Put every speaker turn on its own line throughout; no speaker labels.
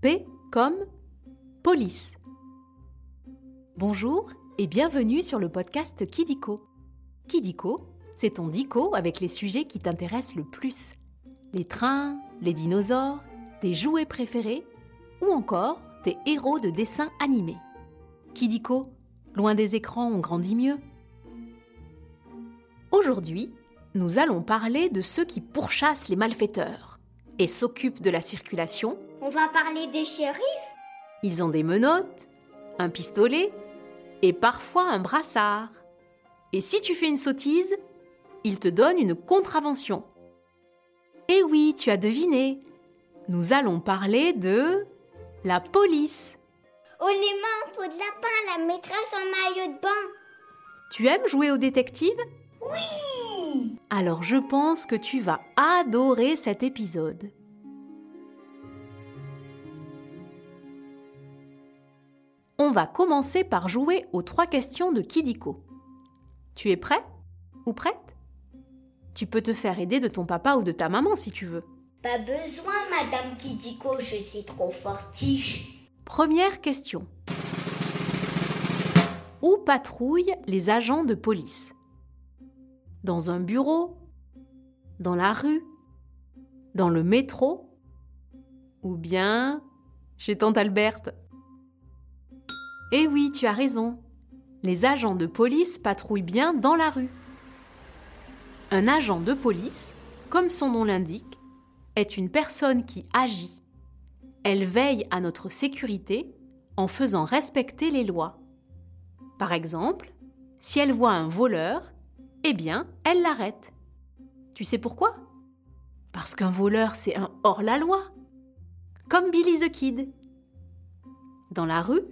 P comme police. Bonjour et bienvenue sur le podcast Kidiko. Kidiko, c'est ton dico avec les sujets qui t'intéressent le plus. Les trains, les dinosaures, tes jouets préférés ou encore tes héros de dessins animés. Kidiko, loin des écrans, on grandit mieux. Aujourd'hui, nous allons parler de ceux qui pourchassent les malfaiteurs et s'occupent de la circulation.
On va parler des shérifs
Ils ont des menottes, un pistolet et parfois un brassard. Et si tu fais une sottise, ils te donnent une contravention. Eh oui, tu as deviné. Nous allons parler de la police.
Oh les mains, peau de lapin, la maîtresse en maillot de bain
Tu aimes jouer au détective?
Oui
Alors je pense que tu vas adorer cet épisode. On va commencer par jouer aux trois questions de Kidiko. Tu es prêt ou prête? Tu peux te faire aider de ton papa ou de ta maman si tu veux.
Pas besoin, Madame Kidiko, je suis trop fortiche.
Première question. Où patrouillent les agents de police? Dans un bureau? Dans la rue? Dans le métro? Ou bien chez tante Alberte? Eh oui, tu as raison. Les agents de police patrouillent bien dans la rue. Un agent de police, comme son nom l'indique, est une personne qui agit. Elle veille à notre sécurité en faisant respecter les lois. Par exemple, si elle voit un voleur, eh bien, elle l'arrête. Tu sais pourquoi? Parce qu'un voleur, c'est un hors-la-loi. Comme Billy the Kid. Dans la rue,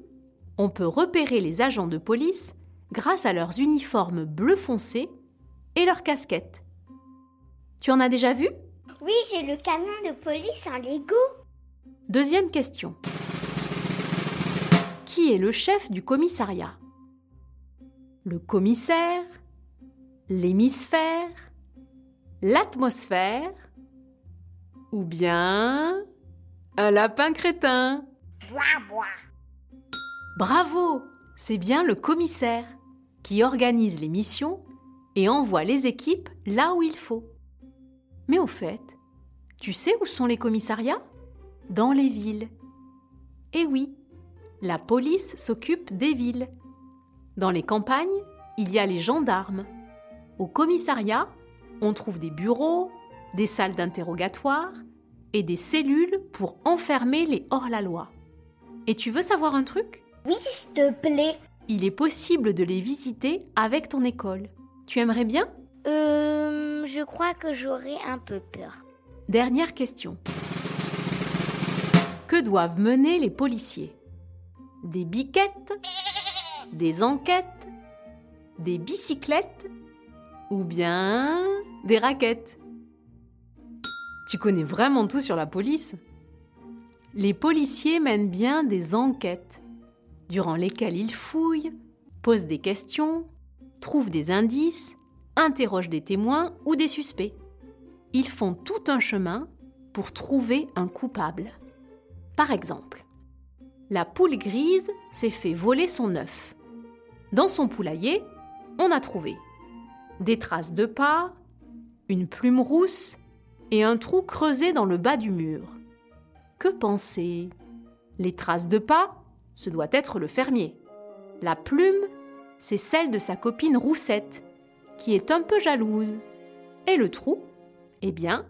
on peut repérer les agents de police grâce à leurs uniformes bleu foncé et leurs casquettes. Tu en as déjà vu?
Oui, j'ai le camion de police en Lego.
Deuxième question. Qui est le chef du commissariat? Le commissaire L'hémisphère L'atmosphère Ou bien un lapin crétin?
Bois, bois.
Bravo C'est bien le commissaire qui organise les missions et envoie les équipes là où il faut. Mais au fait, tu sais où sont les commissariats? Dans les villes. Eh oui, la police s'occupe des villes. Dans les campagnes, il y a les gendarmes. Au commissariat, on trouve des bureaux, des salles d'interrogatoire et des cellules pour enfermer les hors-la-loi. Et tu veux savoir un truc?
Oui, s'il te plaît.
Il est possible de les visiter avec ton école. Tu aimerais bien?
Euh, je crois que j'aurais un peu peur.
Dernière question. Que doivent mener les policiers? Des biquettes? Des enquêtes? Des bicyclettes? Ou bien des raquettes? Tu connais vraiment tout sur la police Les policiers mènent bien des enquêtes, durant lesquelles ils fouillent, posent des questions, trouvent des indices, interrogent des témoins ou des suspects. Ils font tout un chemin pour trouver un coupable. Par exemple, la poule grise s'est fait voler son œuf. Dans son poulailler, on a trouvé des traces de pas, une plume rousse et un trou creusé dans le bas du mur. Que penser? Les traces de pas, ce doit être le fermier. La plume, c'est celle de sa copine Roussette, qui est un peu jalouse. Et le trou, eh bien,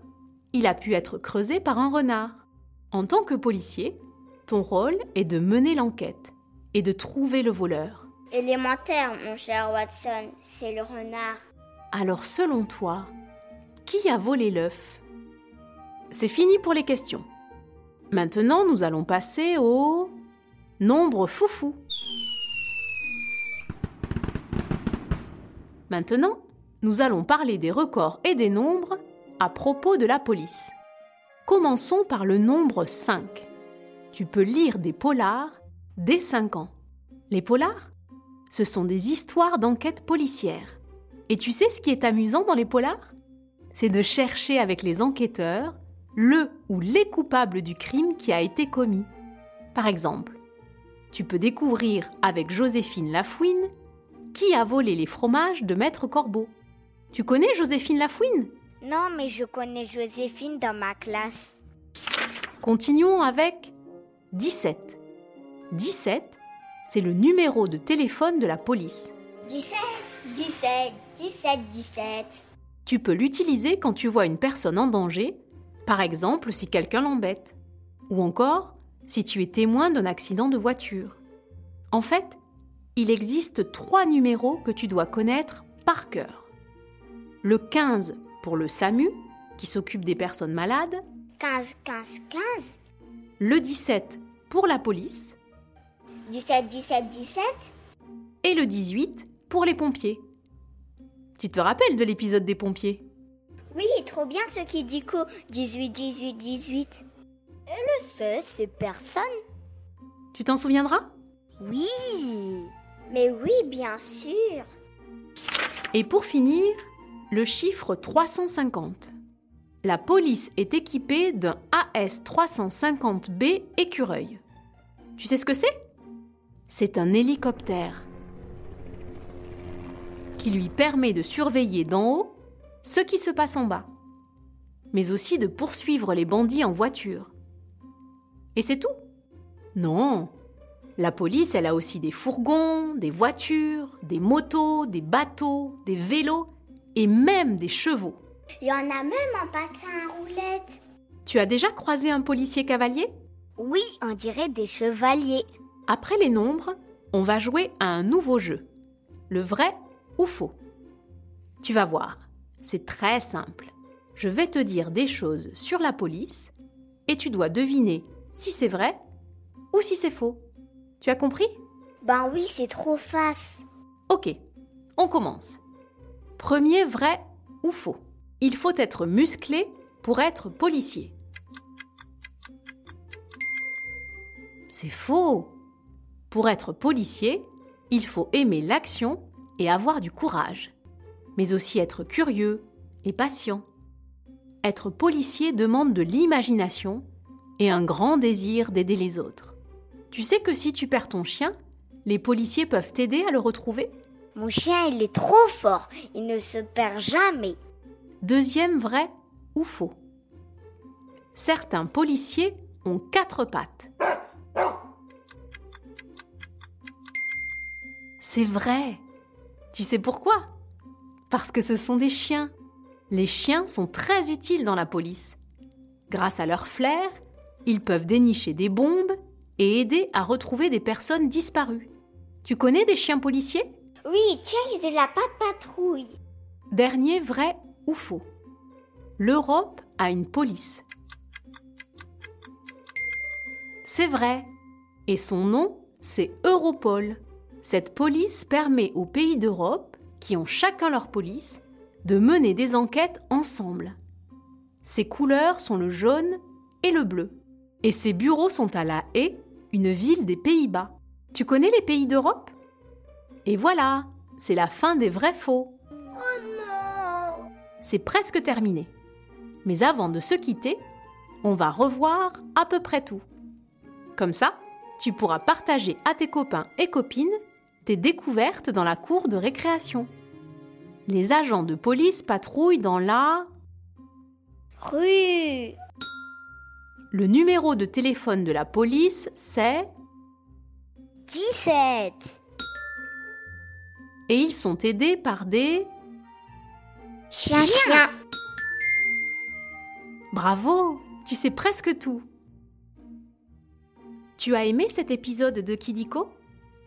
il a pu être creusé par un renard. En tant que policier, ton rôle est de mener l'enquête et de trouver le voleur.
Élémentaire, mon cher Watson, c'est le renard.
Alors selon toi, qui a volé l'œuf? C'est fini pour les questions. Maintenant, nous allons passer au nombre foufou. Maintenant, nous allons parler des records et des nombres à propos de la police. Commençons par le nombre 5. Tu peux lire des polars dès 5 ans. Les polars, ce sont des histoires d'enquête policière. Et tu sais ce qui est amusant dans les polars? C'est de chercher avec les enquêteurs le ou les coupables du crime qui a été commis. Par exemple, tu peux découvrir avec Joséphine Lafouine qui a volé les fromages de Maître Corbeau. Tu connais Joséphine Lafouine?
Non, mais je connais Joséphine dans ma classe.
Continuons avec 17. 17, c'est le numéro de téléphone de la police.
17, 17, 17, 17.
Tu peux l'utiliser quand tu vois une personne en danger, par exemple si quelqu'un l'embête, ou encore si tu es témoin d'un accident de voiture. En fait, il existe trois numéros que tu dois connaître par cœur. Le 15 pour le SAMU, qui s'occupe des personnes malades.
15, 15, 15.
Le 17 pour la police.
17, 17, 17.
Et le 18 pour les pompiers. Tu te rappelles de l'épisode des pompiers?
Oui, trop bien ce qui dit quoi 18, 18, 18. Le sait, c'est personne.
Tu t'en souviendras?
Oui. Mais oui, bien sûr.
Et pour finir, le chiffre 350. La police est équipée d'un AS-350B écureuil. Tu sais ce que c'est? C'est un hélicoptère qui lui permet de surveiller d'en haut ce qui se passe en bas, mais aussi de poursuivre les bandits en voiture. Et c'est tout Non La police, elle a aussi des fourgons, des voitures, des motos, des bateaux, des vélos et même des chevaux.
Il y en a même en patin à roulettes.
Tu as déjà croisé un policier cavalier?
Oui, on dirait des chevaliers.
Après les nombres, on va jouer à un nouveau jeu. Le vrai ou faux Tu vas voir, c'est très simple. Je vais te dire des choses sur la police et tu dois deviner si c'est vrai ou si c'est faux. Tu as compris?
Ben oui, c'est trop face.
Ok, on commence. Premier vrai ou faux? Il faut être musclé pour être policier. C'est faux. Pour être policier, il faut aimer l'action et avoir du courage, mais aussi être curieux et patient. Être policier demande de l'imagination et un grand désir d'aider les autres. Tu sais que si tu perds ton chien, les policiers peuvent t'aider à le retrouver?
Mon chien, il est trop fort. Il ne se perd jamais.
Deuxième vrai ou faux Certains policiers ont quatre pattes. C'est vrai. Tu sais pourquoi? Parce que ce sont des chiens. Les chiens sont très utiles dans la police. Grâce à leur flair, ils peuvent dénicher des bombes et aider à retrouver des personnes disparues. Tu connais des chiens policiers?
Oui, Chase de la patte patrouille.
Dernier vrai ou faux L'Europe a une police. C'est vrai. Et son nom, c'est Europol. Cette police permet aux pays d'Europe, qui ont chacun leur police, de mener des enquêtes ensemble. Ses couleurs sont le jaune et le bleu. Et ses bureaux sont à La Haye, une ville des Pays-Bas. Tu connais les pays d'Europe? Et voilà, c'est la fin des vrais faux.
Oh non
C'est presque terminé. Mais avant de se quitter, on va revoir à peu près tout. Comme ça, tu pourras partager à tes copains et copines tes découvertes dans la cour de récréation. Les agents de police patrouillent dans la...
Rue
Le numéro de téléphone de la police, c'est...
17
Et ils sont aidés par des...
Chien, chien
Bravo Tu sais presque tout. Tu as aimé cet épisode de Kidiko?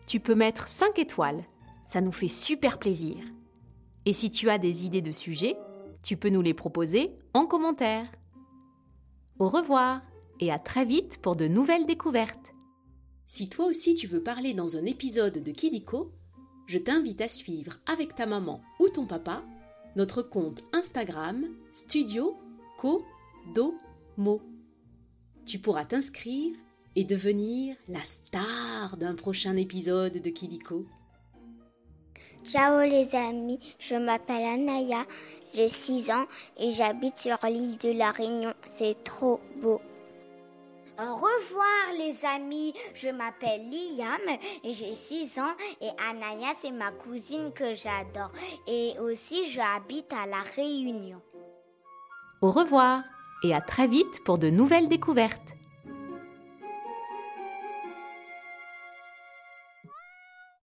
Tu peux mettre 5 étoiles. Ça nous fait super plaisir. Et si tu as des idées de sujets, tu peux nous les proposer en commentaire. Au revoir et à très vite pour de nouvelles découvertes. Si toi aussi tu veux parler dans un épisode de Kidiko, je t'invite à suivre avec ta maman ou ton papa notre compte Instagram Studio Co Do Mo. Tu pourras t'inscrire et devenir la star d'un prochain épisode de Kidiko.
Ciao les amis, je m'appelle Anaya, j'ai 6 ans et j'habite sur l'île de la Réunion. C'est trop beau. Au revoir les amis, je m'appelle Liam j'ai 6 ans et Anaya c'est ma cousine que j'adore et aussi je habite à La Réunion.
Au revoir et à très vite pour de nouvelles découvertes.